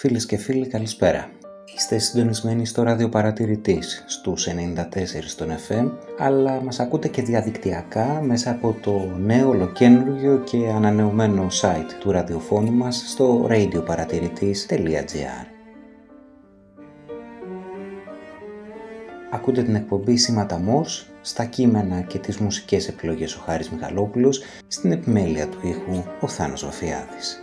Φίλες και φίλοι καλησπέρα. Είστε συντονισμένοι στο ραδιοπαρατηρητής στους 94 στον FM, αλλά μας ακούτε και διαδικτυακά μέσα από το νέο, ολοκένουργιο και ανανεωμένο site του ραδιοφώνου μας στο radioparatiritis.gr. Ακούτε την εκπομπή Σήματα Μόρς, στα κείμενα και τις μουσικές επιλογές ο Χάρης Μιχαλόπουλος, στην επιμέλεια του ήχου ο Θάνος Βαφιάδης.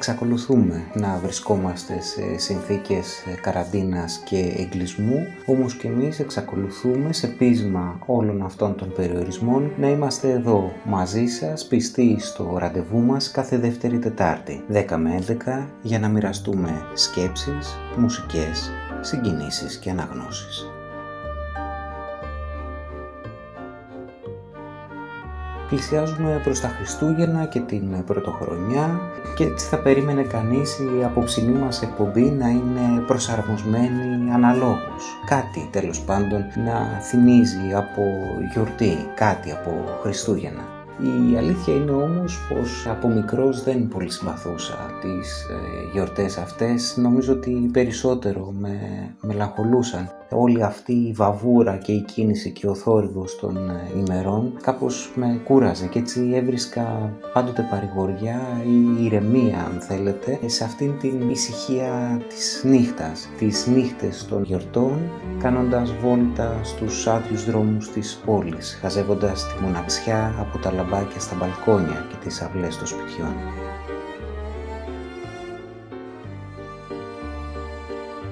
Εξακολουθούμε να βρισκόμαστε σε συνθήκες καραντίνας και εγκλισμού, όμως και εμείς εξακολουθούμε σε πείσμα όλων αυτών των περιορισμών να είμαστε εδώ μαζί σας, πιστοί στο ραντεβού μας κάθε δεύτερη Τετάρτη, 10 με 11, για να μοιραστούμε σκέψεις, μουσικές, συγκινήσεις και αναγνώσεις. Πλησιάζουμε προς τα Χριστούγεννα και την Πρωτοχρονιά και έτσι θα περίμενε κανείς η απόψινή μας εκπομπή να είναι προσαρμοσμένη αναλόγως. Κάτι τέλος πάντων να θυμίζει από γιορτή, κάτι από Χριστούγεννα. Η αλήθεια είναι όμως πως από μικρός δεν πολύ συμπαθούσα τις ε, γιορτές αυτές. Νομίζω ότι περισσότερο με μελαγχολούσαν όλη αυτή η βαβούρα και η κίνηση και ο θόρυβος των ε, ημερών κάπως με κούραζε και έτσι έβρισκα πάντοτε παρηγοριά ή ηρεμία αν θέλετε σε αυτήν την ησυχία της νύχτας, τις νύχτες των γιορτών κάνοντας βόλτα στους άδειους δρόμους της πόλης, χαζεύοντας τη μοναξιά από τα λαμπάκια στα μπαλκόνια και τις αυλές των σπιτιών.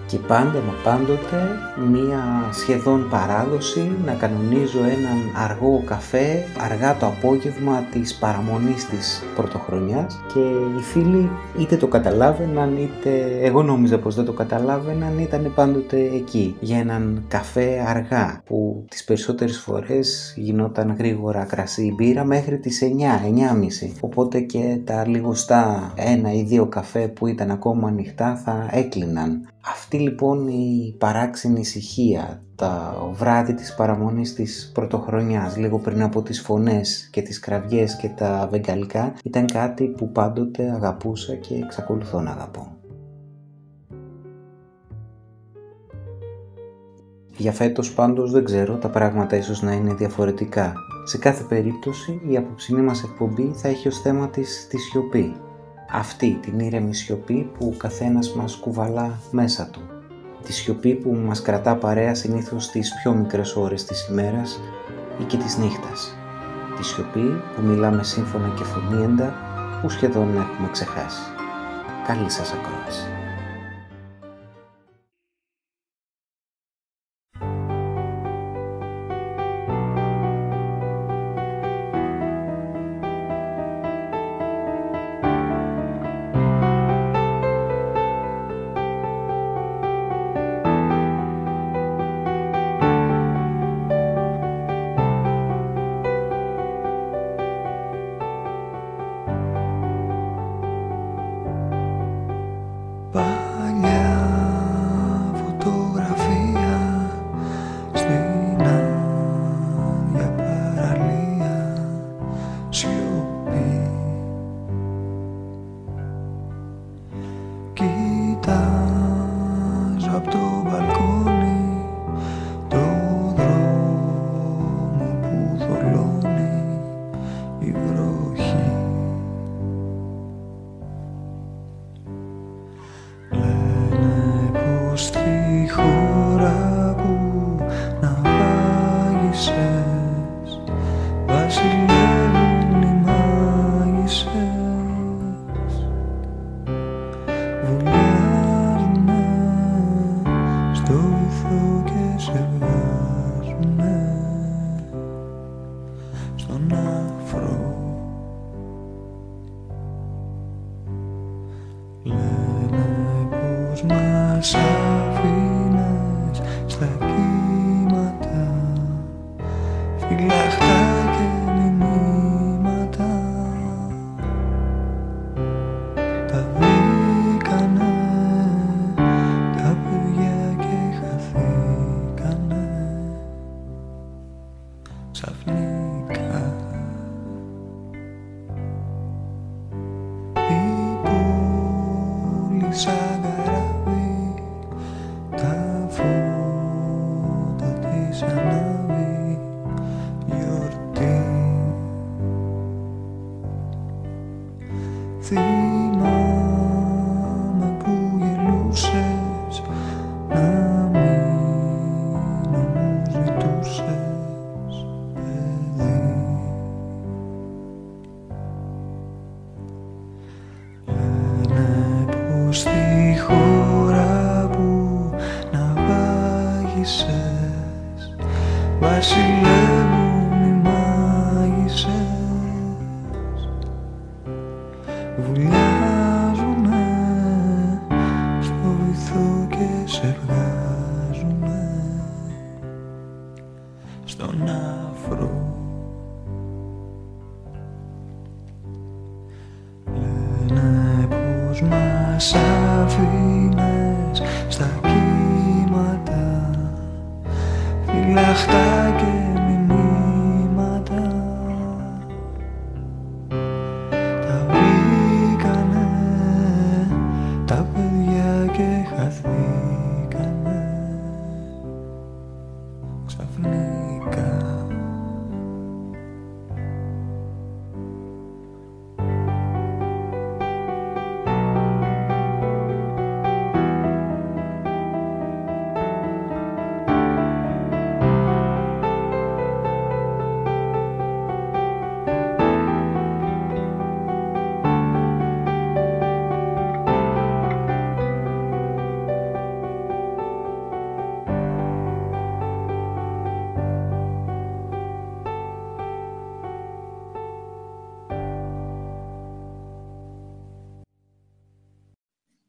Και πάντα μα πάντοτε μία σχεδόν παράδοση να κανονίζω έναν αργό καφέ αργά το απόγευμα της παραμονής της πρωτοχρονιάς. Και οι φίλοι είτε το καταλάβαιναν είτε εγώ νόμιζα πως δεν το καταλάβαιναν ήταν πάντοτε εκεί για έναν καφέ αργά που τις περισσότερες φορές γινόταν γρήγορα κρασί μπύρα μέχρι τις 9, 9.30 οπότε και τα λιγοστά ένα ή δύο καφέ που ήταν ακόμα ανοιχτά θα έκλειναν αυτή λοιπόν η παράξενη ησυχία, τα βράδυ της παραμονής της πρωτοχρονιάς, λίγο πριν από τις φωνές και τις κραυγές και τα βεγγαλικά, ήταν κάτι που πάντοτε αγαπούσα και εξακολουθώ να αγαπώ. Για φέτος πάντως δεν ξέρω, τα πράγματα ίσως να είναι διαφορετικά. Σε κάθε περίπτωση η απόψινή μας εκπομπή θα έχει ως θέμα της της σιωπή αυτή την ήρεμη σιωπή που ο καθένας μας κουβαλά μέσα του. Τη σιωπή που μας κρατά παρέα συνήθως στις πιο μικρές ώρες της ημέρας ή και της νύχτας. Τη σιωπή που μιλάμε σύμφωνα και φωνήεντα που σχεδόν έχουμε ξεχάσει. Καλή σας ακρόαση. myself.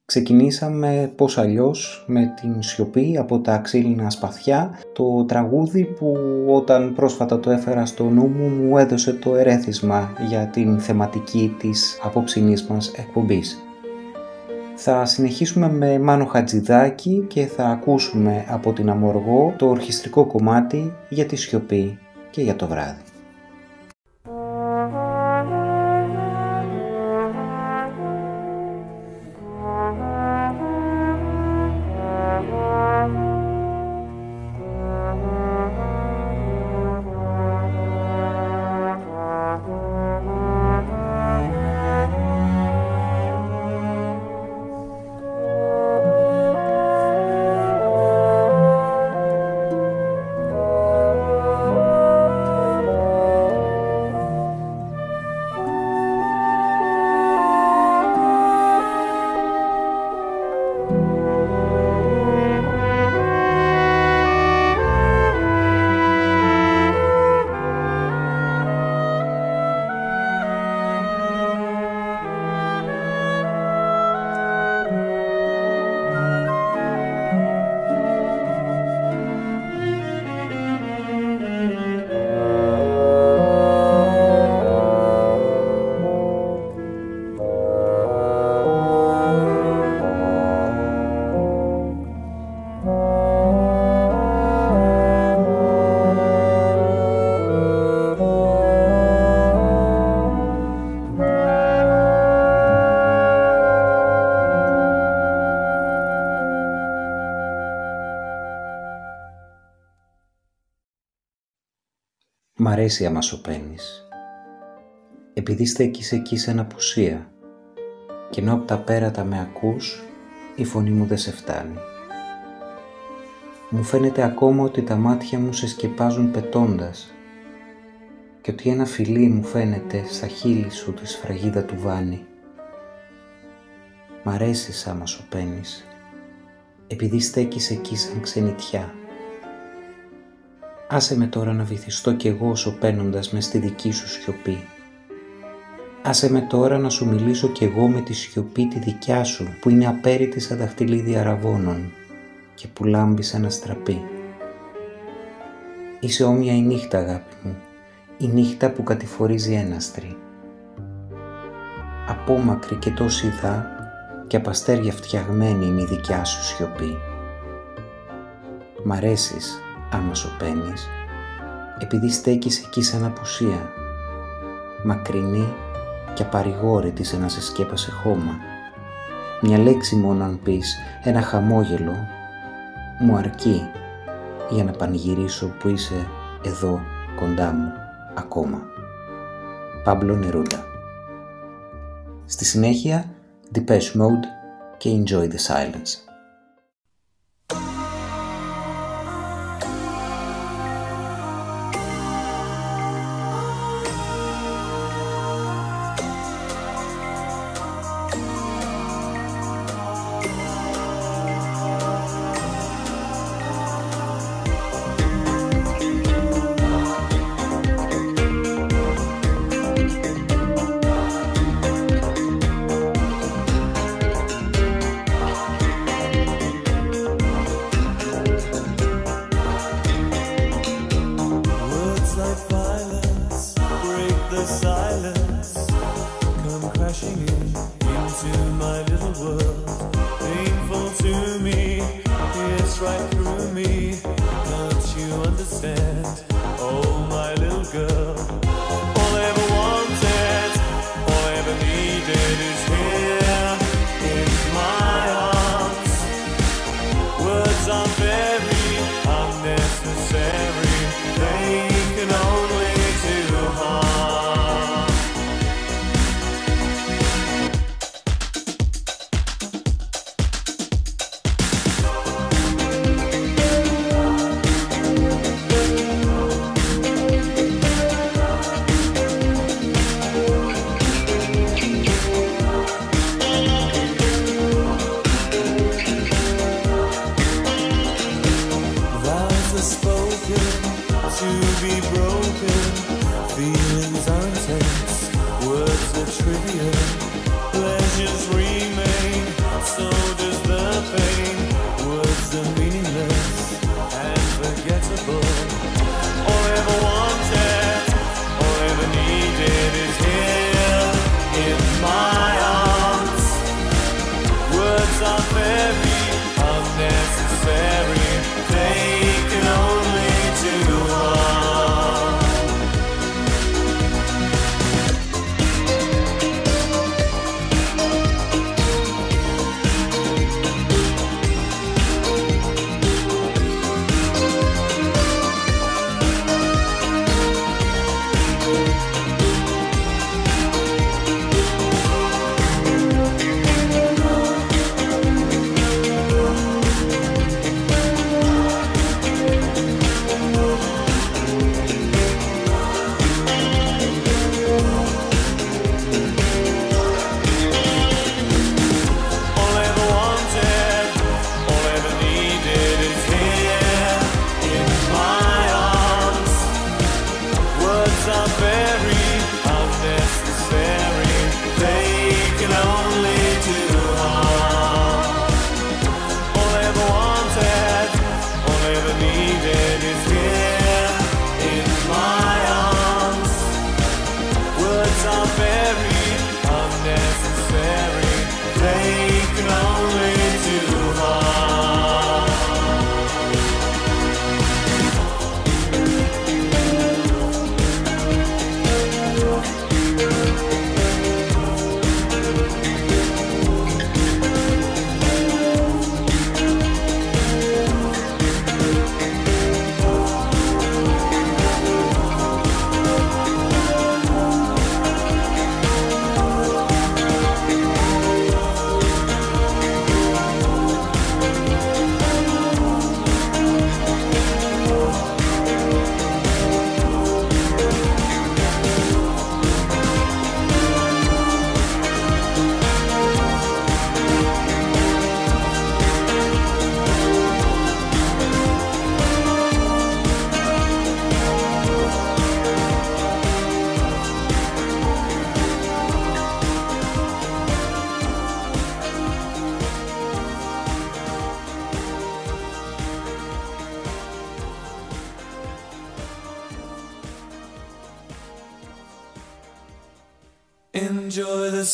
Ξεκινήσαμε πώς αλλιώς με την σιωπή από τα ξύλινα σπαθιά, το τραγούδι που όταν πρόσφατα το έφερα στο νου μου μου έδωσε το ερέθισμα για την θεματική της απόψινής μας εκπομπής. Θα συνεχίσουμε με Μάνο Χατζηδάκη και θα ακούσουμε από την Αμοργό το ορχιστρικό κομμάτι για τη σιωπή και για το βράδυ. Αρέσει άμα σωπαίνεις. Επειδή στέκεις εκεί σε ένα πουσία και ενώ απ' τα πέρατα με ακούς, η φωνή μου δεν σε φτάνει. Μου φαίνεται ακόμα ότι τα μάτια μου σε σκεπάζουν πετώντας και ότι ένα φιλί μου φαίνεται στα χείλη σου τη σφραγίδα του βάνη. Μ' αρέσεις άμα σωπαίνεις, επειδή στέκεις εκεί σαν ξενιτιά. Άσε με τώρα να βυθιστώ κι εγώ σωπαίνοντας μες στη δική σου σιωπή. Άσε με τώρα να σου μιλήσω κι εγώ με τη σιωπή τη δικιά σου που είναι απέριτης σαν δαχτυλίδι αραβώνων και που λάμπει σαν ένα στραπή. Είσαι όμοια η νύχτα αγάπη μου, η νύχτα που κατηφορίζει έναστρη. Απόμακρη και τόση δά και απ' αστέρια φτιαγμένη είναι η δικιά σου σιωπή. Μ' αρέσεις αμεσοπαίνεις επειδή στέκεις εκεί σαν απουσία, μακρινή και απαρηγόρητη σε να σε σκέπασε χώμα. Μια λέξη μόνο αν πεις, ένα χαμόγελο, μου αρκεί για να πανηγυρίσω που είσαι εδώ κοντά μου ακόμα. Πάμπλο Νερούντα Στη συνέχεια, Depeche Mode και Enjoy the Silence.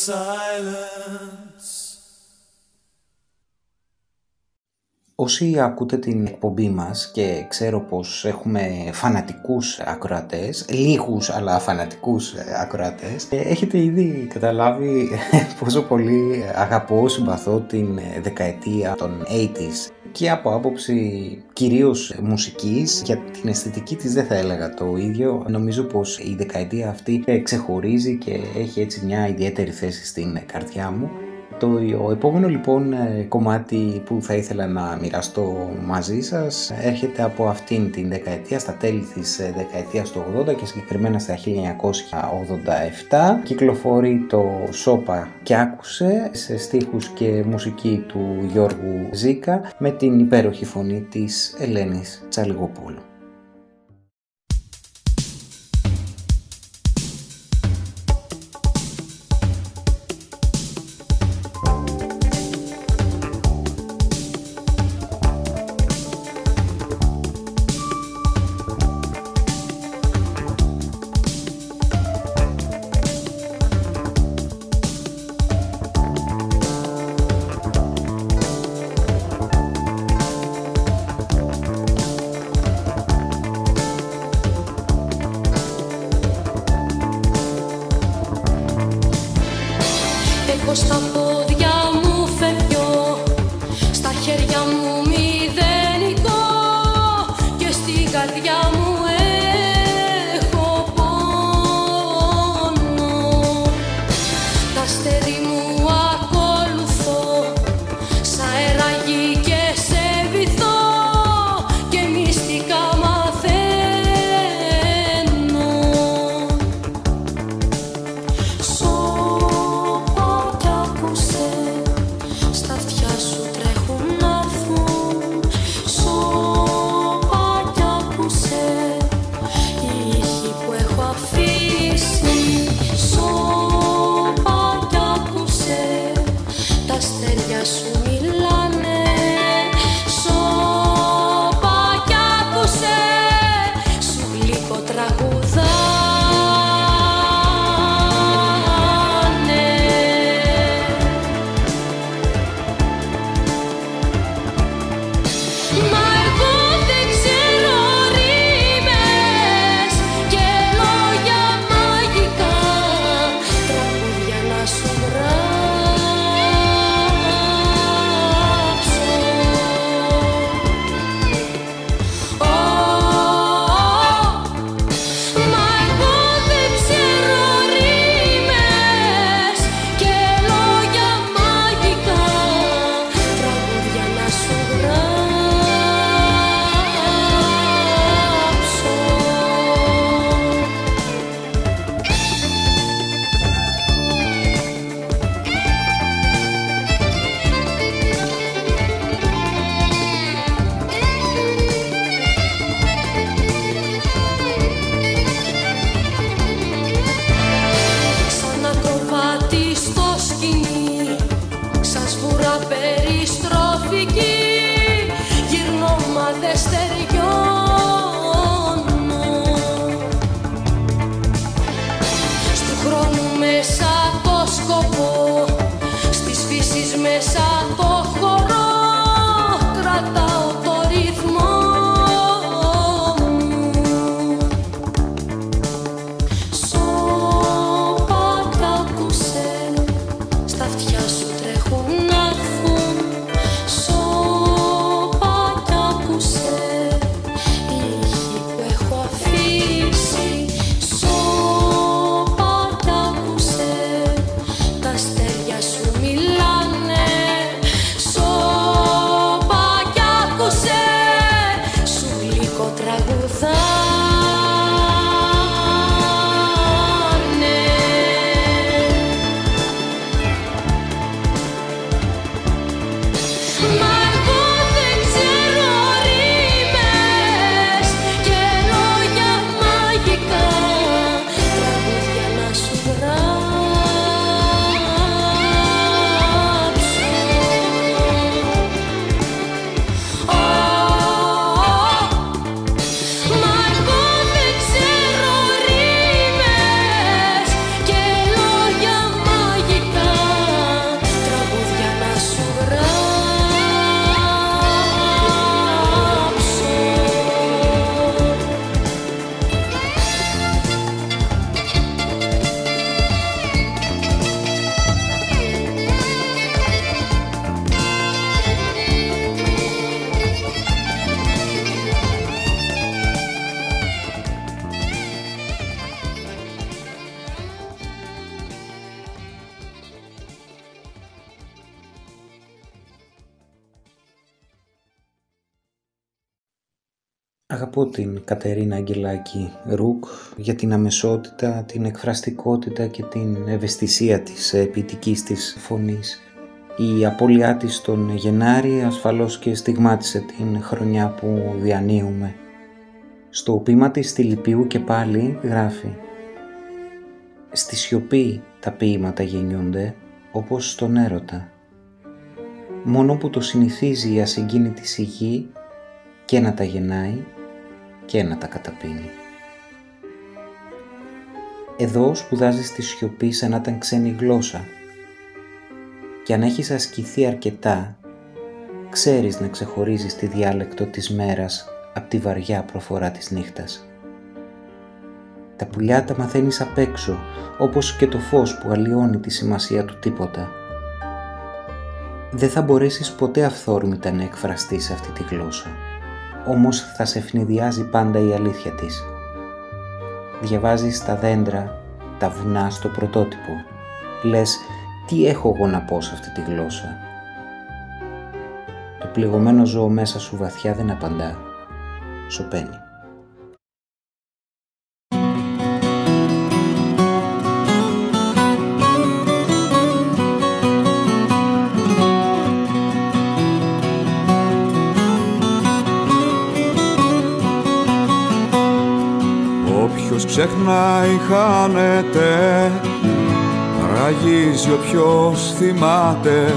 side. Όσοι ακούτε την εκπομπή μας και ξέρω πως έχουμε φανατικούς ακροατές, λίγους αλλά φανατικούς ακροατές, ε, έχετε ήδη καταλάβει πόσο πολύ αγαπώ, συμπαθώ την δεκαετία των 80s και από άποψη κυρίως μουσικής για την αισθητική της δεν θα έλεγα το ίδιο. Νομίζω πως η δεκαετία αυτή ξεχωρίζει και έχει έτσι μια ιδιαίτερη θέση στην καρδιά μου το επόμενο λοιπόν ε, κομμάτι που θα ήθελα να μοιραστώ μαζί σας έρχεται από αυτήν την δεκαετία, στα τέλη της ε, δεκαετίας του 80 και συγκεκριμένα στα 1987. Κυκλοφορεί το Σόπα και άκουσε σε στίχους και μουσική του Γιώργου Ζήκα με την υπέροχη φωνή της Ελένης Τσαλιγοπούλου. Gostar besar Αγαπώ την Κατερίνα Αγγελάκη Ρουκ για την αμεσότητα, την εκφραστικότητα και την ευαισθησία της ποιητικής της φωνής. Η απώλειά της τον Γενάρη ασφαλώς και στιγμάτισε την χρονιά που διανύουμε. Στο ποίημα της στη Λυπίου και πάλι γράφει «Στη σιωπή τα ποίηματα γεννιούνται όπως στον έρωτα. Μόνο που το συνηθίζει η ασυγκίνητη σιγή και να τα γεννάει και να τα καταπίνει. Εδώ σπουδάζεις τη σιωπή σαν να ήταν ξένη γλώσσα και αν έχεις ασκηθεί αρκετά, ξέρεις να ξεχωρίζεις τη διάλεκτο της μέρας από τη βαριά προφορά της νύχτας. Τα πουλιά τα μαθαίνεις απ' έξω, όπως και το φως που αλλοιώνει τη σημασία του τίποτα. Δεν θα μπορέσεις ποτέ αυθόρμητα να εκφραστείς αυτή τη γλώσσα όμως θα σε ευνηδιάζει πάντα η αλήθεια της. Διαβάζεις τα δέντρα, τα βουνά στο πρωτότυπο. Λες, τι έχω εγώ να πω σε αυτή τη γλώσσα; Το πληγωμένο ζώο μέσα σου βαθιά δεν απαντά. Σωπαίνει. Ξεχνάει χάνεται. Ραγίζει όποιος θυμάται.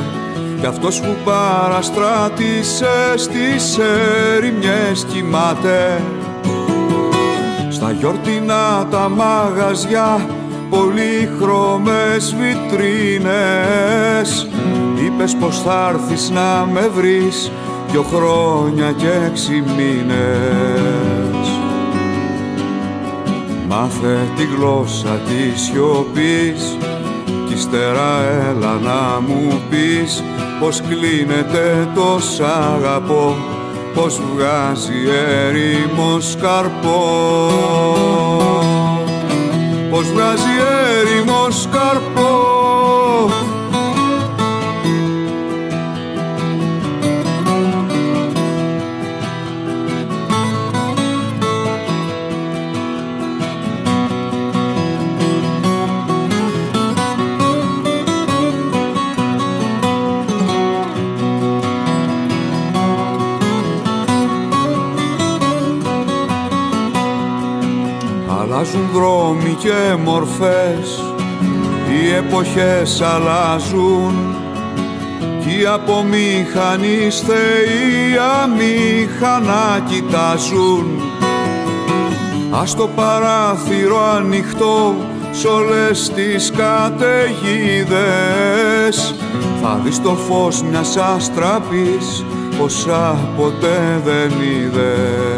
Κι αυτός που παραστράτησε στις ερημιές κοιμάται. Στα γιορτινά τα μαγαζιά πολύχρωμες βιτρίνες. Είπες πως θα έρθεις να με βρεις δυο χρόνια και έξι μήνες Μάθε τη γλώσσα της σιωπής κι ύστερα έλα να μου πεις πως κλείνεται το σ' αγαπώ πως βγάζει έρημος καρπό. Πως βγάζει έρημος καρπό Αλλάζουν δρόμοι και μορφές. Οι εποχές αλλάζουν Κι οι απομηχανείς θεοί αμήχανα κοιτάζουν. Ας το παράθυρο ανοιχτό σ' όλες τις καταιγίδες. Θα δεις το φως μιας αστραπής πως ποτέ δεν είδες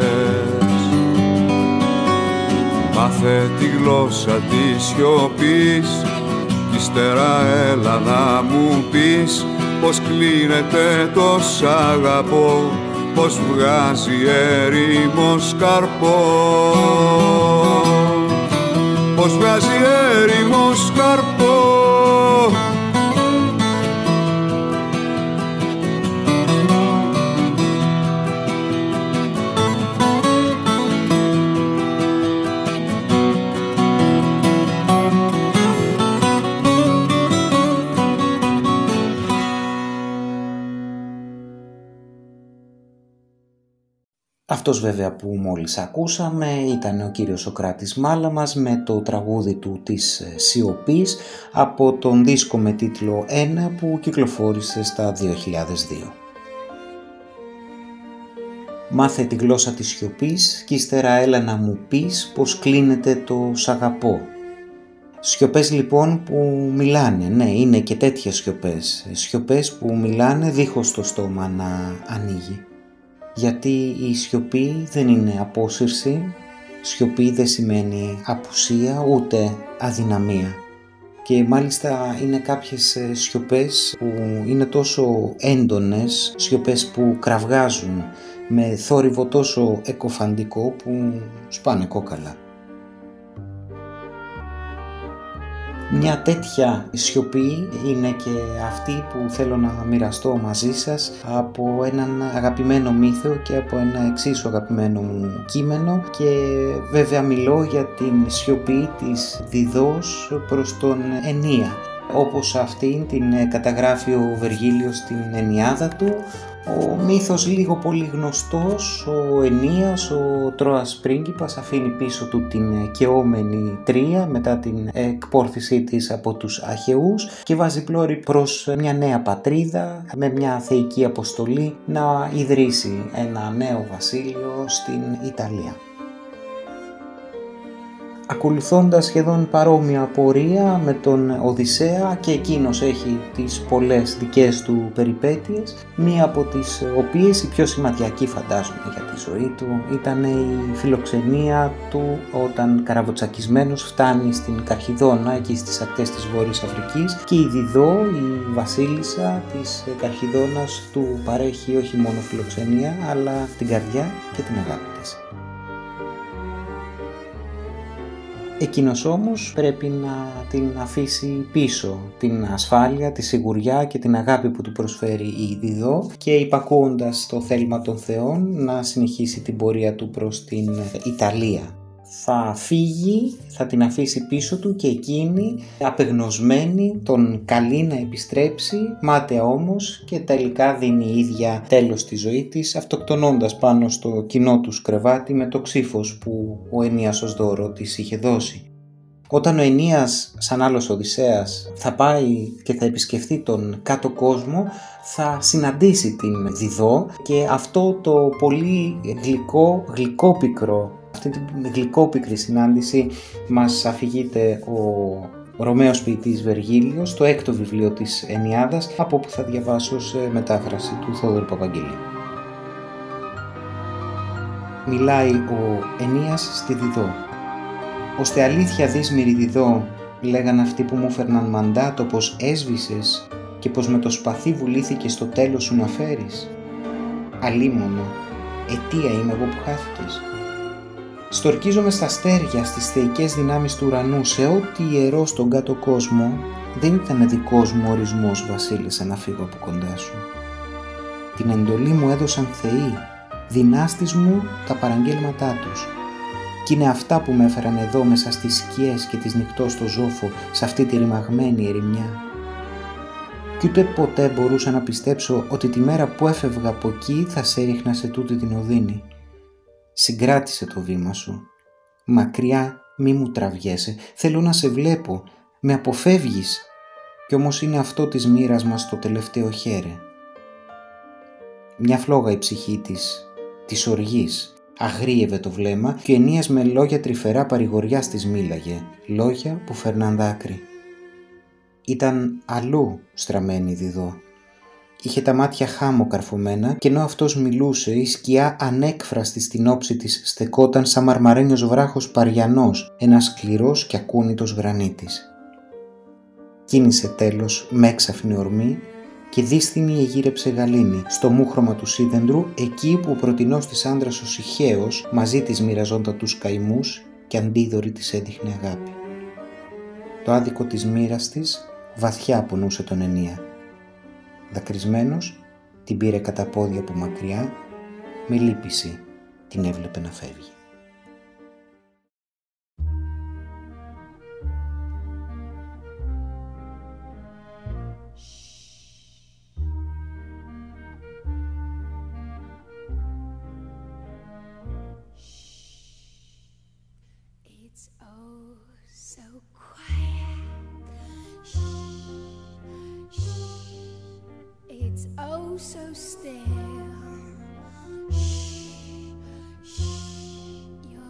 Μάθε τη γλώσσα της σιωπής κι ύστερα έλα να μου πεις πως κλείνεται το σ' αγαπώ πως βγάζει έρημος καρπός. Πως βγάζει έρημος Αυτός βέβαια που μόλις ακούσαμε ήταν ο κύριος Σοκράτης Μάλαμας με το τραγούδι του της ε, Σιωπής από τον δίσκο με τίτλο 1 που κυκλοφόρησε στα 2002. Μάθε τη γλώσσα της σιωπής και ύστερα έλα να μου πεις πως κλείνεται το σαγαπό. Σιωπές λοιπόν που μιλάνε, ναι είναι και τέτοιες σιωπές, σιωπές που μιλάνε δίχως το στόμα να ανοίγει γιατί η σιωπή δεν είναι απόσυρση, σιωπή δεν σημαίνει απουσία ούτε αδυναμία και μάλιστα είναι κάποιες ε, σιωπές που είναι τόσο έντονες, σιωπές που κραυγάζουν με θόρυβο τόσο εκοφαντικό που σπάνε κόκαλα. Μια τέτοια σιωπή είναι και αυτή που θέλω να μοιραστώ μαζί σας από έναν αγαπημένο μύθο και από ένα εξίσου αγαπημένο μου κείμενο. Και βέβαια μιλώ για την σιωπή της Διδός προς τον Ενία όπως αυτήν την καταγράφει ο Βεργίλιος στην Ενιάδα του ο μύθος λίγο πολύ γνωστός, ο Ενίας, ο Τρώας πρίγκιπας αφήνει πίσω του την κεόμενη τρία μετά την εκπόρθησή της από τους Αχαιούς και βάζει πλώρη προς μια νέα πατρίδα με μια θεϊκή αποστολή να ιδρύσει ένα νέο βασίλειο στην Ιταλία ακολουθώντας σχεδόν παρόμοια πορεία με τον Οδυσσέα και εκείνος έχει τις πολλές δικές του περιπέτειες μία από τις οποίες η πιο σημαντική φαντάζομαι για τη ζωή του ήταν η φιλοξενία του όταν καραβοτσακισμένος φτάνει στην Καρχιδόνα εκεί στις ακτές της Βόρειας Αφρικής και η Διδό, η βασίλισσα της Καρχιδόνας του παρέχει όχι μόνο φιλοξενία αλλά την καρδιά και την αγάπη της. Εκείνος όμως πρέπει να την αφήσει πίσω την ασφάλεια, τη σιγουριά και την αγάπη που του προσφέρει η Διδό και υπακούοντας το θέλημα των θεών να συνεχίσει την πορεία του προς την Ιταλία. Θα φύγει, θα την αφήσει πίσω του και εκείνη απεγνωσμένη τον καλεί να επιστρέψει, μάταια όμως και τελικά δίνει η ίδια τέλος στη ζωή της αυτοκτονώντας πάνω στο κοινό τους κρεβάτι με το ξύφος που ο Ενίας ως δώρο της είχε δώσει. Όταν ο Ενίας, σαν άλλος Οδυσσέας, θα πάει και θα επισκεφθεί τον κάτω κόσμο, θα συναντήσει την Διδό και αυτό το πολύ γλυκό, γλυκόπικρο, αυτή την γλυκόπικρη συνάντηση μας αφηγείται ο Ρωμαίος ποιητής Βεργίλιος, το έκτο βιβλίο της Ενιάδας, από όπου θα διαβάσω σε μετάφραση του Θόδωρου Παπαγγελίου. Μιλάει ο Ενίας στη Διδό ώστε αλήθεια δεις μυριδιδό, λέγαν αυτοί που μου φέρναν μαντάτο πως έσβησες και πως με το σπαθί βουλήθηκε στο τέλος σου να φέρεις. Αλίμονο, αιτία είμαι εγώ που χάθηκες. Στορκίζομαι στα στέρια, στις θεϊκές δυνάμεις του ουρανού, σε ό,τι ιερό στον κάτω κόσμο, δεν ήταν δικός μου ορισμός βασίλισσα να φύγω από κοντά σου. Την εντολή μου έδωσαν θεοί, δυνάστης μου τα παραγγέλματά τους, κι είναι αυτά που με έφεραν εδώ μέσα στις σκιές και τις νυχτό στο ζόφο, σε αυτή τη ρημαγμένη ερημιά. Κι ούτε ποτέ μπορούσα να πιστέψω ότι τη μέρα που έφευγα από εκεί θα σε έριχνα σε τούτη την οδύνη. Συγκράτησε το βήμα σου. Μακριά μη μου τραβιέσαι, θέλω να σε βλέπω, με αποφεύγεις. Κι όμως είναι αυτό της μοίρας μας το τελευταίο χέρι. Μια φλόγα η ψυχή της, της οργής, αγρίευε το βλέμμα και ενίας με λόγια τρυφερά παρηγοριά της μίλαγε, λόγια που φέρναν δάκρυ. Ήταν αλλού στραμμένη διδό. Είχε τα μάτια χάμω καρφωμένα και ενώ αυτός μιλούσε η σκιά ανέκφραστη στην όψη της στεκόταν σαν μαρμαρένιος βράχος παριανός, ένας σκληρός και ακούνητος γρανίτης. Κίνησε τέλος με έξαφνη ορμή και δύστημη εγύρεψε γαλήνη στο μούχρωμα του σίδεντρου εκεί που ο πρωτινός της άντρας ο Σιχαίος μαζί της μοιραζόνταν τους καημούς και αντίδωρη της έδειχνε αγάπη. Το άδικο της μοίρας της βαθιά πονούσε τον Ενία. Δακρυσμένος την πήρε κατά πόδια από μακριά, με λύπηση την έβλεπε να φεύγει. So still. Shh, shh. You're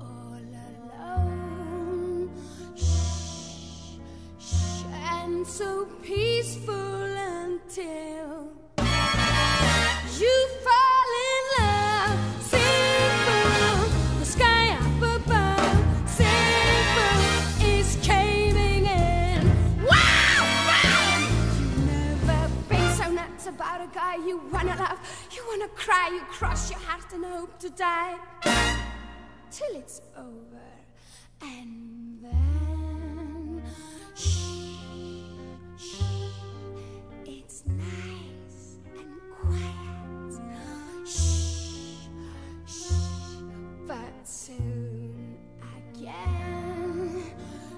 all alone. Shh, shh. And so peaceful until wanna cry, you cross your heart and hope to die till it's over. And then, shh, shh, it's nice and quiet. Shh, shh, but soon again,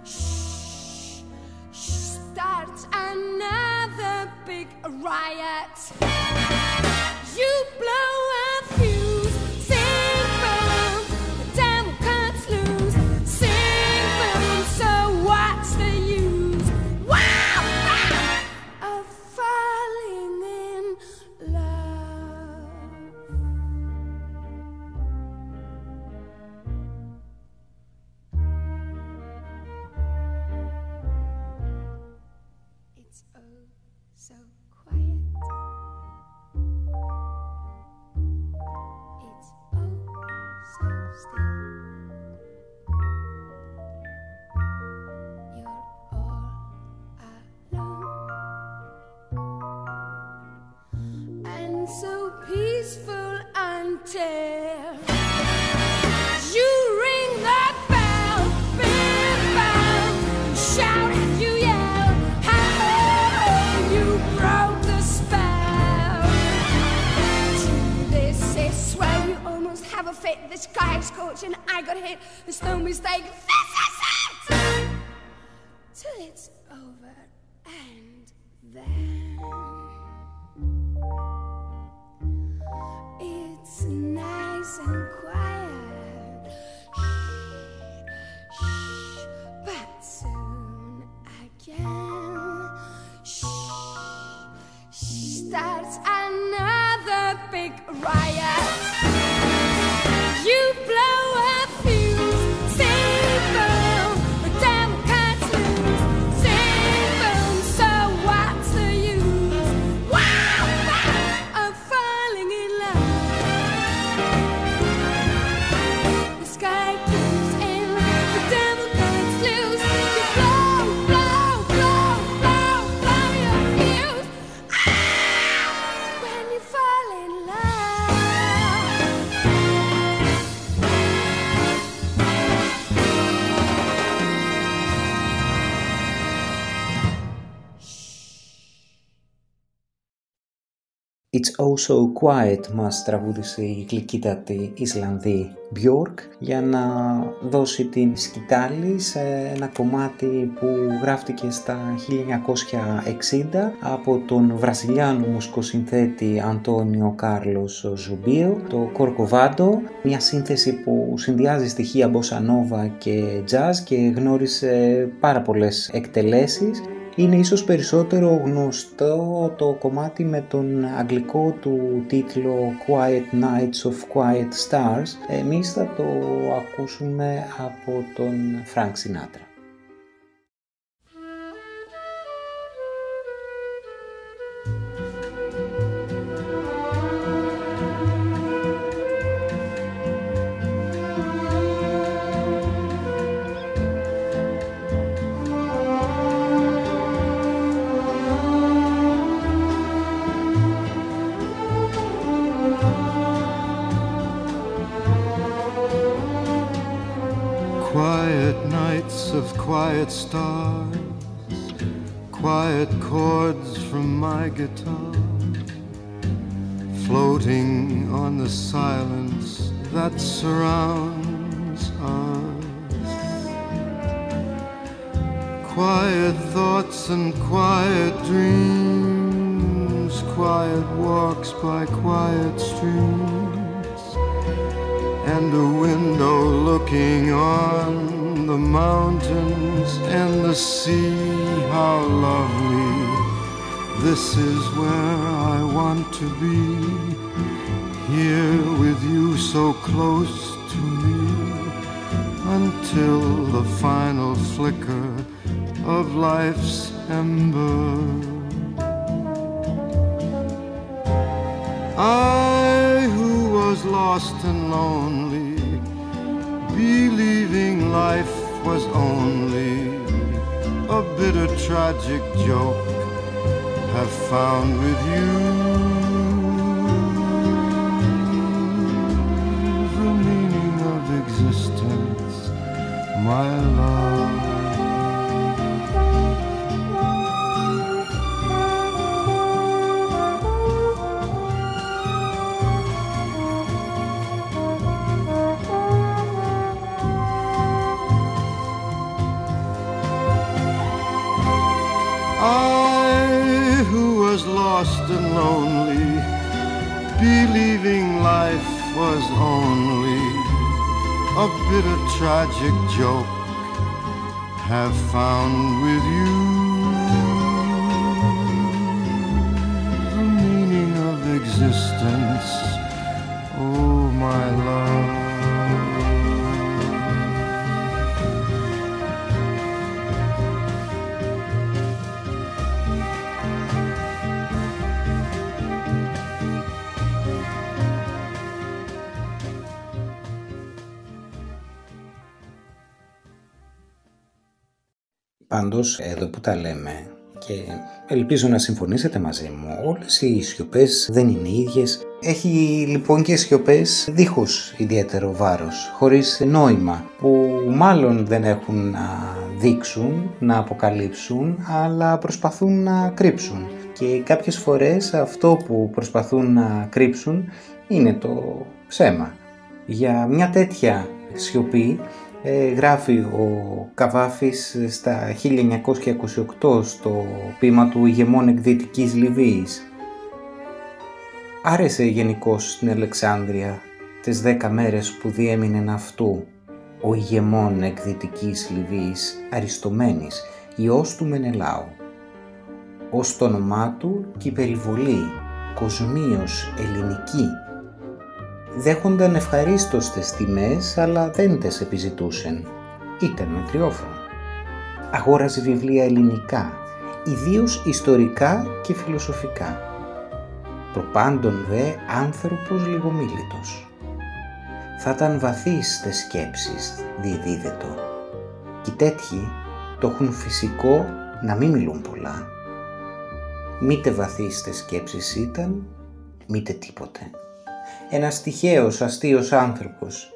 shh, shh starts another big riot. So Quiet μας τραγούδισε η γλυκύτατη Ισλανδή Björk για να δώσει την σκυτάλη σε ένα κομμάτι που γράφτηκε στα 1960 από τον βραζιλιάνο μουσικοσυνθέτη Αντόνιο Κάρλος Ζομπίμ, το Κορκοβάντο, μια σύνθεση που συνδυάζει στοιχεία μποσανόβα και jazz και γνώρισε πάρα πολλές εκτελέσεις είναι ίσως περισσότερο γνωστό το κομμάτι με τον αγγλικό του τίτλο Quiet Nights of Quiet Stars. Εμείς θα το ακούσουμε από τον Frank Sinatra. Quiet stars, quiet chords from my guitar, floating on the silence that surrounds us. Quiet thoughts and quiet dreams, quiet walks by quiet streams and a window looking on the mountains and the sea. How lovely! This is where I want to be. Here with you so close to me until the final flicker of life's ember. I who was lost and lonely, believing life was only a bitter tragic joke, have found with you the meaning of existence, my love. Bitter tragic joke, have found with you the meaning of existence. Oh, my love. Πάντως, εδώ που τα λέμε και ελπίζω να συμφωνήσετε μαζί μου, όλες οι σιωπές δεν είναι ίδιες. Έχει λοιπόν και σιωπές δίχως ιδιαίτερο βάρος, χωρίς νόημα, που μάλλον δεν έχουν να δείξουν, να αποκαλύψουν, αλλά προσπαθούν να κρύψουν. Και κάποιες φορές αυτό που προσπαθούν να κρύψουν είναι το ψέμα. Για μια τέτοια σιωπή ε, γράφει ο Καβάφης στα 1928 στο ποίημα του ηγεμόν εκδυτικής Λιβύης. Άρεσε γενικώς στην Αλεξάνδρεια τις δέκα μέρες που διέμεινε αυτού ο ηγεμόν εκδυτικής Λιβύης Αριστομένης, ιός του Μενελάου. Ως το όνομά του και η περιβολή, κοσμίως ελληνική, δέχονταν ευχαρίστως τες τιμές, αλλά δεν τες επιζητούσεν. Ήταν μετριόφωνο. Αγόραζε βιβλία ελληνικά, ιδίως ιστορικά και φιλοσοφικά. Προπάντων δε άνθρωπος λιγομίλητος. Θα ήταν βαθύς τες σκέψεις, διεδίδετο. Κι τέτοιοι το έχουν φυσικό να μην μιλούν πολλά. Μήτε βαθύς τες σκέψεις ήταν, μήτε τίποτε ένας τυχαίος αστείος άνθρωπος.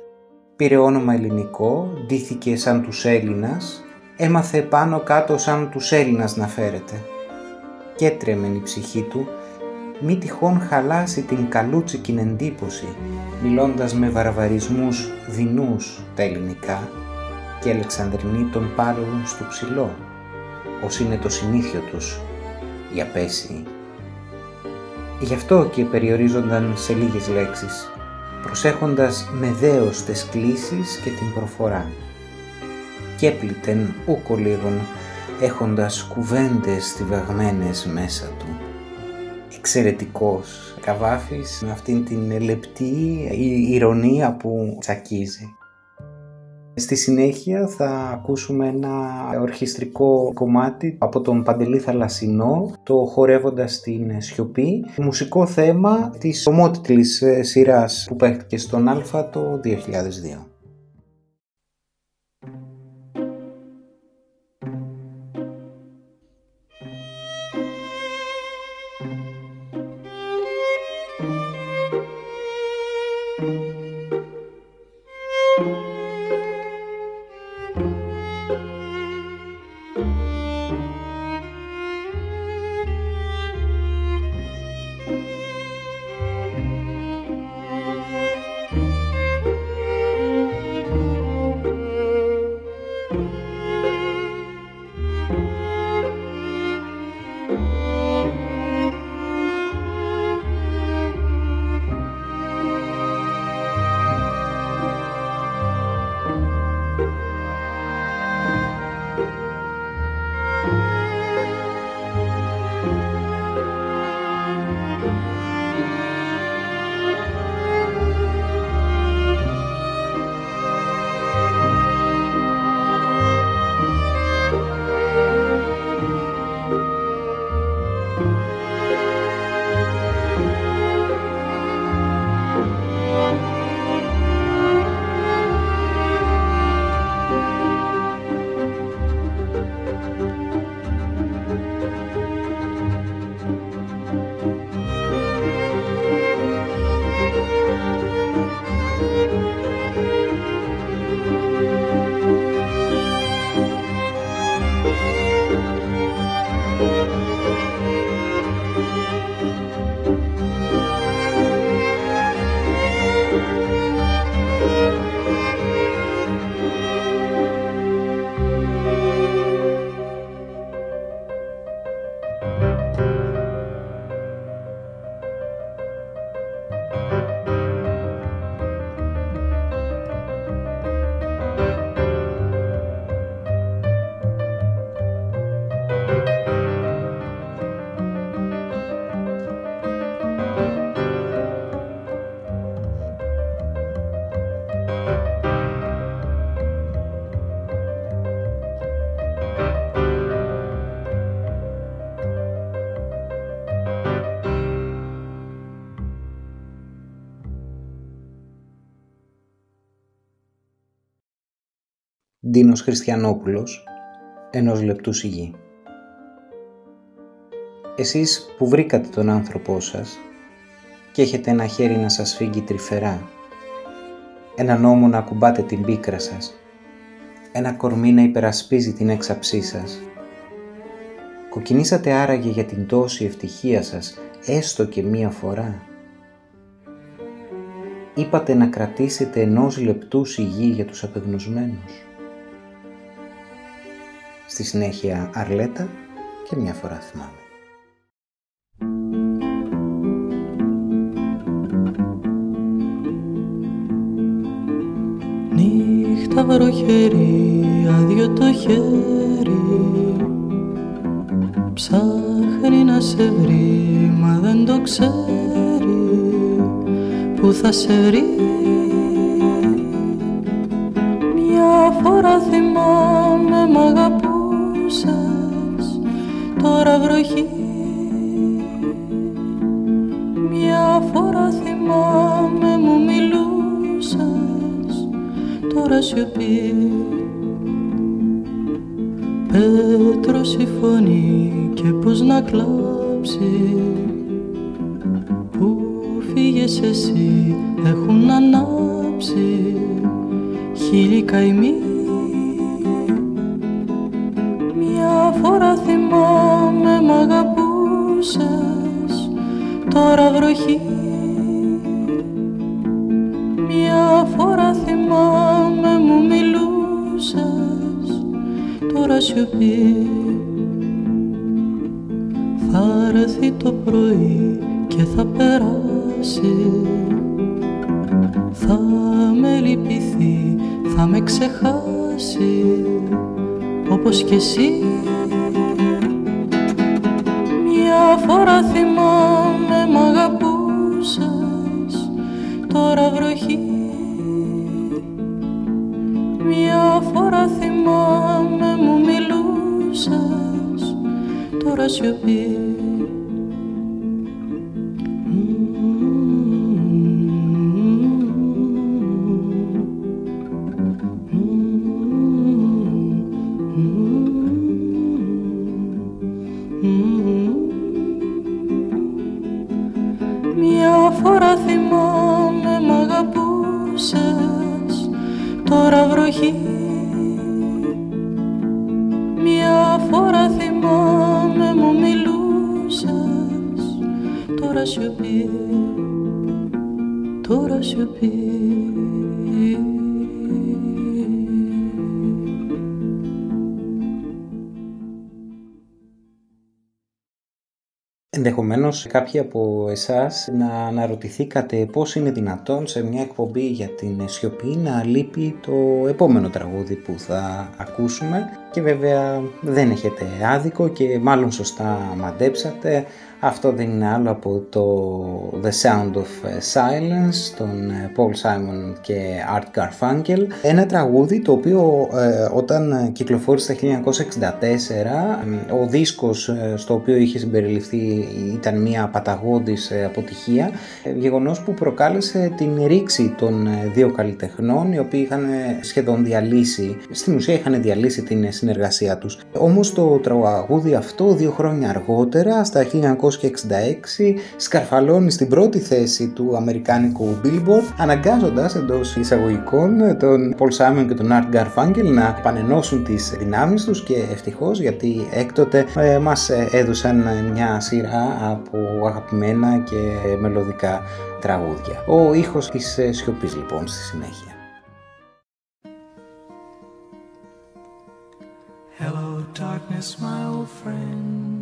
Πήρε όνομα ελληνικό, ντύθηκε σαν τους Έλληνας, έμαθε πάνω κάτω σαν τους Έλληνας να φέρεται. Κι έτρεμεν η ψυχή του, μη τυχόν χαλάσει την καλούτσικη εντύπωση, μιλώντας με βαρβαρισμούς δεινούς τα ελληνικά και Αλεξανδρινοί τον πάρουν στο ψηλό, ως είναι το συνήθιο τους, η απέση Γι' αυτό και περιορίζονταν σε λίγες λέξεις, προσέχοντας με δέος τις κλήσεις και την προφορά. Και έπλητεν ούκο λίγον, έχοντας κουβέντες στιβαγμένες μέσα του. Εξαιρετικός Καβάφης με αυτήν την λεπτή ηρωνία που τσακίζει. Στη συνέχεια θα ακούσουμε ένα ορχιστρικό κομμάτι από τον Παντελή Θαλασσινό, το χορεύοντας την σιωπή, μουσικό θέμα της ομότιτλης σειράς που παίχτηκε στον Α το 2002. Ντίνος Χριστιανόπουλος, ενός λεπτού σιγή. Εσείς που βρήκατε τον άνθρωπό σας και έχετε ένα χέρι να σας φύγει τρυφερά, ένα νόμο να ακουμπάτε την πίκρα σας, ένα κορμί να υπερασπίζει την έξαψή σας. Κοκκινήσατε άραγε για την τόση ευτυχία σας, έστω και μία φορά. Είπατε να κρατήσετε ενός λεπτού σιγή για τους απεγνωσμένους. Στη συνέχεια Αρλέτα και μια φορά θυμάμαι. Νύχτα βροχερή, άδειο το χέρι. Ψάχνει να σε βρει, μα δεν το ξέρει. Πού θα σε βρει; Μια φορά θυμάμαι μ' αγαπούσες Τώρα βροχή. Μια φορά θυμάμαι μου μιλούσες. Τώρα σιωπή. Πέτρος η φωνή και πως να κλάψει. Που φύγες εσύ έχουν ανάψει. Χίλιοι καημοί όπως κι εσύ. Μια φορά θυμάμαι μ' αγαπούσες τώρα βροχή. Μια φορά θυμάμαι μου μιλούσες τώρα σιωπή Ενδεχομένως κάποιοι από εσάς να αναρωτηθήκατε πώς είναι δυνατόν σε μια εκπομπή για την σιωπή να λείπει το επόμενο τραγούδι που θα ακούσουμε. Και βέβαια δεν έχετε άδικο και μάλλον σωστά μαντέψατε αυτό δεν είναι άλλο από το The Sound of Silence των Paul Simon και Art Garfunkel. Ένα τραγούδι το οποίο ε, όταν κυκλοφόρησε τα 1964 ο δίσκος ε, στο οποίο είχε συμπεριληφθεί ήταν μια παταγώδης ε, αποτυχία ε, γεγονός που προκάλεσε την ρήξη των ε, δύο καλλιτεχνών οι οποίοι είχαν ε, σχεδόν διαλύσει στην ουσία είχαν διαλύσει την ε, συνεργασία τους. Όμως το τραγούδι αυτό δύο χρόνια αργότερα στα 1966 σκαρφαλώνει στην πρώτη θέση του αμερικάνικου Billboard αναγκάζοντας εντός εισαγωγικών τον Paul Simon και τον Art Garfunkel να επανενώσουν τις δυνάμεις τους και ευτυχώς γιατί έκτοτε ε, μας ε, έδωσαν μια σειρά από αγαπημένα και μελωδικά τραγούδια. Ο ήχος της ε, σιωπής λοιπόν στη συνέχεια. Hello, darkness, my old friend.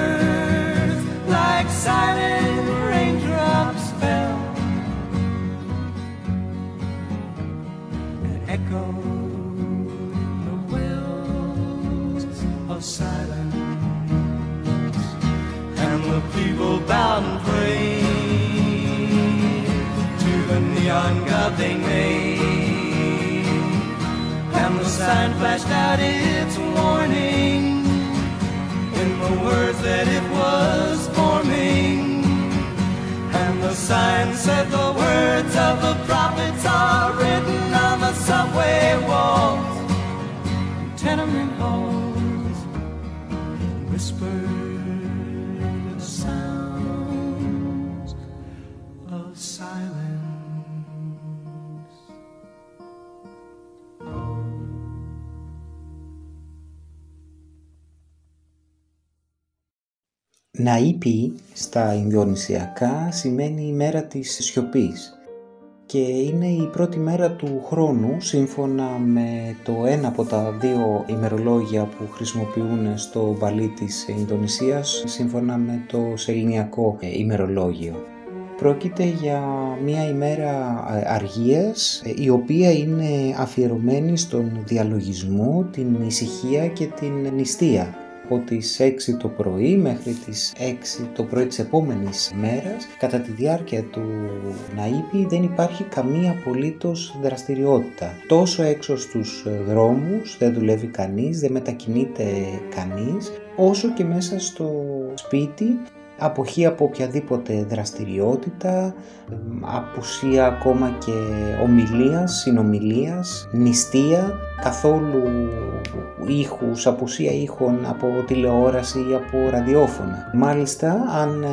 people bowed and prayed to the neon god they made. And the sign flashed out its warning in the words that it was forming. And the sign said the words of the prophets are written on the subway walls, Ναΐπι στα Ινδονησιακά σημαίνει η μέρα της σιωπής και είναι η πρώτη μέρα του χρόνου σύμφωνα με το ένα από τα δύο ημερολόγια που χρησιμοποιούν στο μπαλί της Ινδονησίας σύμφωνα με το σεληνιακό ημερολόγιο. Πρόκειται για μια ημέρα ε, αργίας ε, η οποία είναι αφιερωμένη στον διαλογισμό, την ησυχία και την νηστεία από τις 6 το πρωί μέχρι τις 6 το πρωί της επόμενης μέρας κατά τη διάρκεια του Ναΐπη δεν υπάρχει καμία απολύτως δραστηριότητα. Τόσο έξω στους δρόμους δεν δουλεύει κανείς, δεν μετακινείται κανείς, όσο και μέσα στο σπίτι αποχή από οποιαδήποτε δραστηριότητα, απουσία ακόμα και ομιλίας, συνομιλίας, νηστεία, καθόλου ήχους, απουσία ήχων από τηλεόραση ή από ραδιόφωνα. Μάλιστα, αν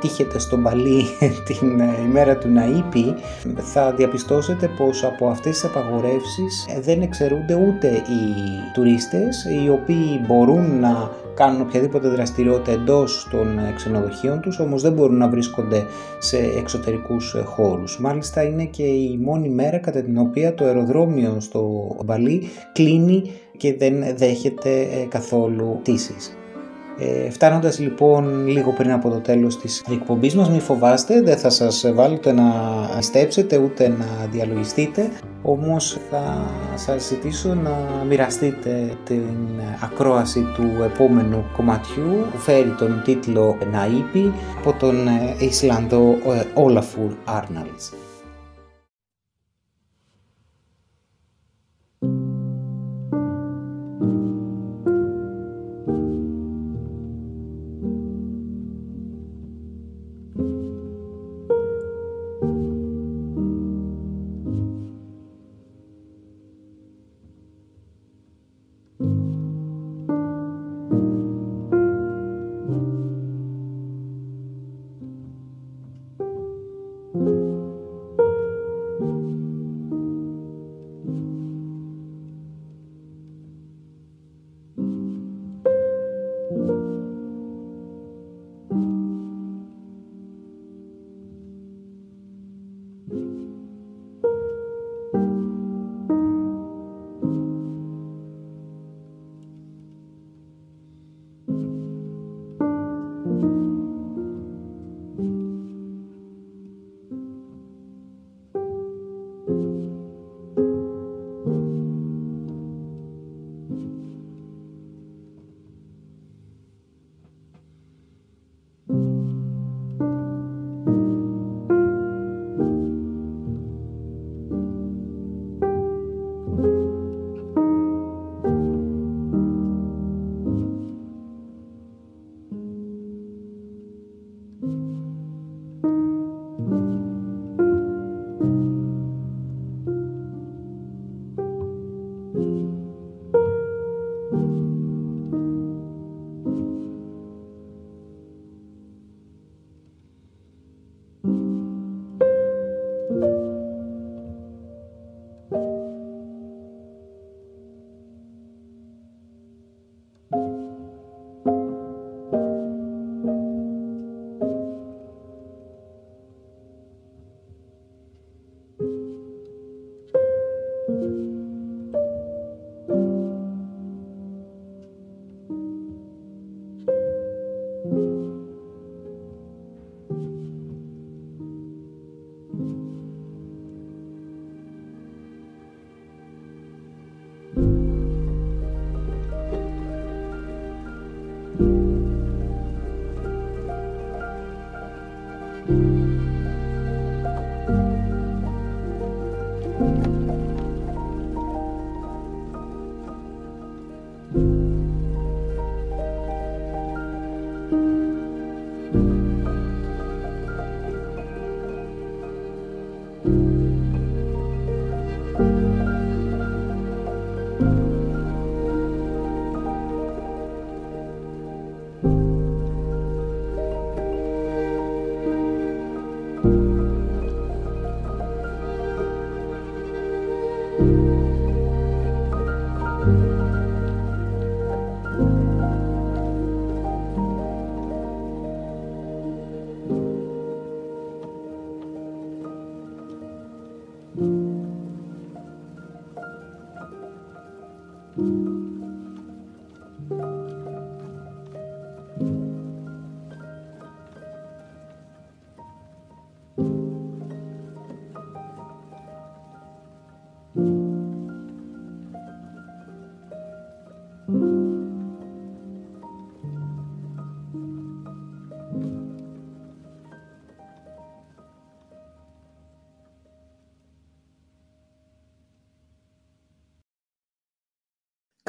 τύχετε στο μπαλί την ημέρα του Ναΐπη, θα διαπιστώσετε πως από αυτές τις απαγορεύσεις δεν εξαιρούνται ούτε οι τουρίστες, οι οποίοι μπορούν να κάνουν οποιαδήποτε δραστηριότητα εντός των ξενοδοχείων τους, όμως δεν μπορούν να βρίσκονται σε εξωτερικούς χώρους. Μάλιστα είναι και η μόνη μέρα κατά την οποία το αεροδρόμιο στο Μπαλί κλείνει και δεν δέχεται καθόλου πτήσεις. Ε, φτάνοντας λοιπόν λίγο πριν από το τέλος της εκπομπής μας, μην φοβάστε, δεν θα σας βάλω ούτε να στέψετε ούτε να διαλογιστείτε, όμως θα σας ζητήσω να μοιραστείτε την ακρόαση του επόμενου κομματιού που φέρει τον τίτλο «Ναΐπη» από τον Ισλανδό Όλαφουρ Άρναλτς.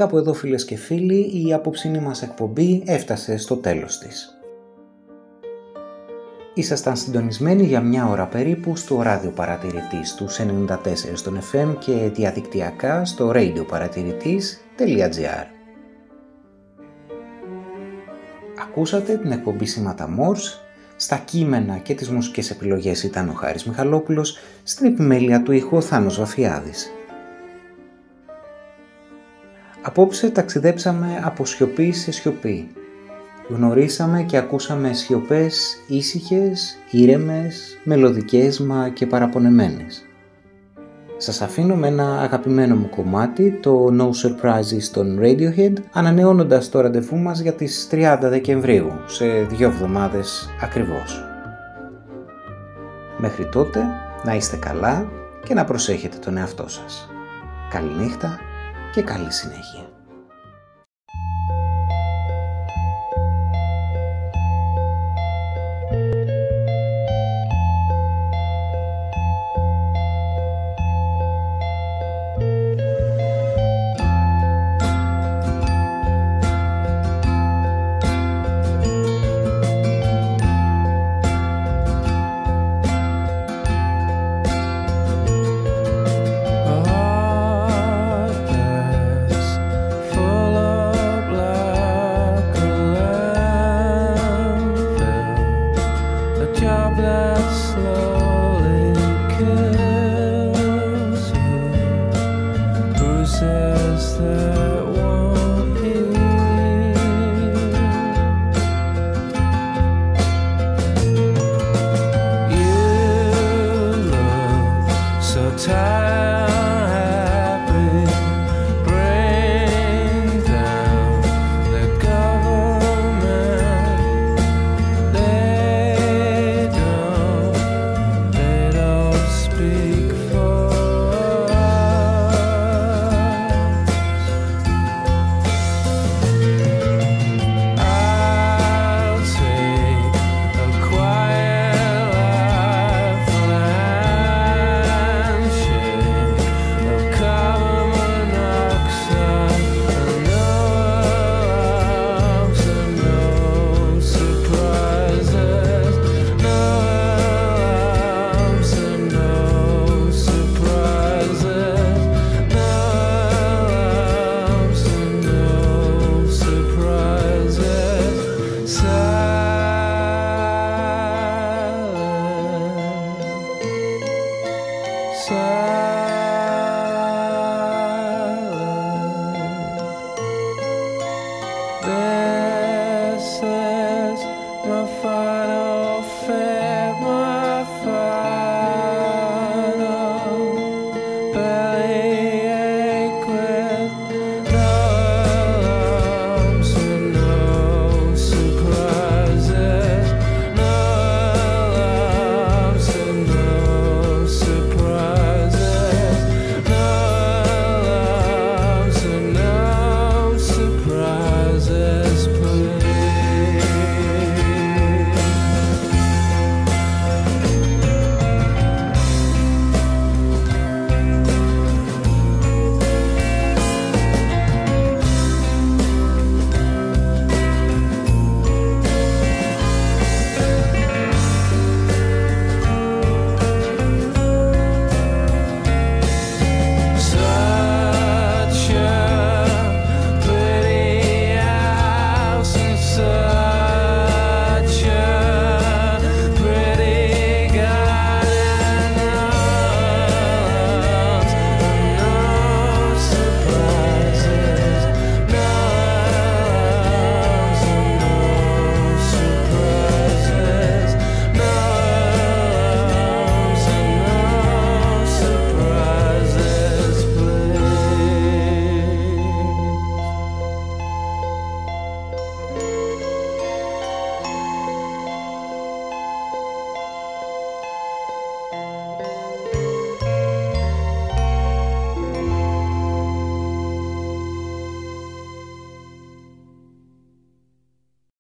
Κάπου εδώ φίλες και φίλοι η απόψινή μας εκπομπή έφτασε στο τέλος της. Ήσασταν συντονισμένοι για μια ώρα περίπου στο ράδιο παρατηρητής του 94 στον FM και διαδικτυακά στο radioparatηρητής.gr Ακούσατε την εκπομπή Σήματα Morse, στα κείμενα και τις μουσικές επιλογές ήταν ο Χάρης Μιχαλόπουλος, στην επιμέλεια του ήχου ο Θάνος Βαφιάδης. Απόψε ταξιδέψαμε από σιωπή σε σιωπή. Γνωρίσαμε και ακούσαμε σιωπές ήσυχες, ήρεμες, μελωδικές μα και παραπονεμένες. Σας αφήνω με ένα αγαπημένο μου κομμάτι, το No Surprises των Radiohead, ανανεώνοντας το ραντεβού μας για τις 30 Δεκεμβρίου, σε δύο εβδομάδες ακριβώς. Μέχρι τότε, να είστε καλά και να προσέχετε τον εαυτό σας. Καληνύχτα και καλή συνέχεια.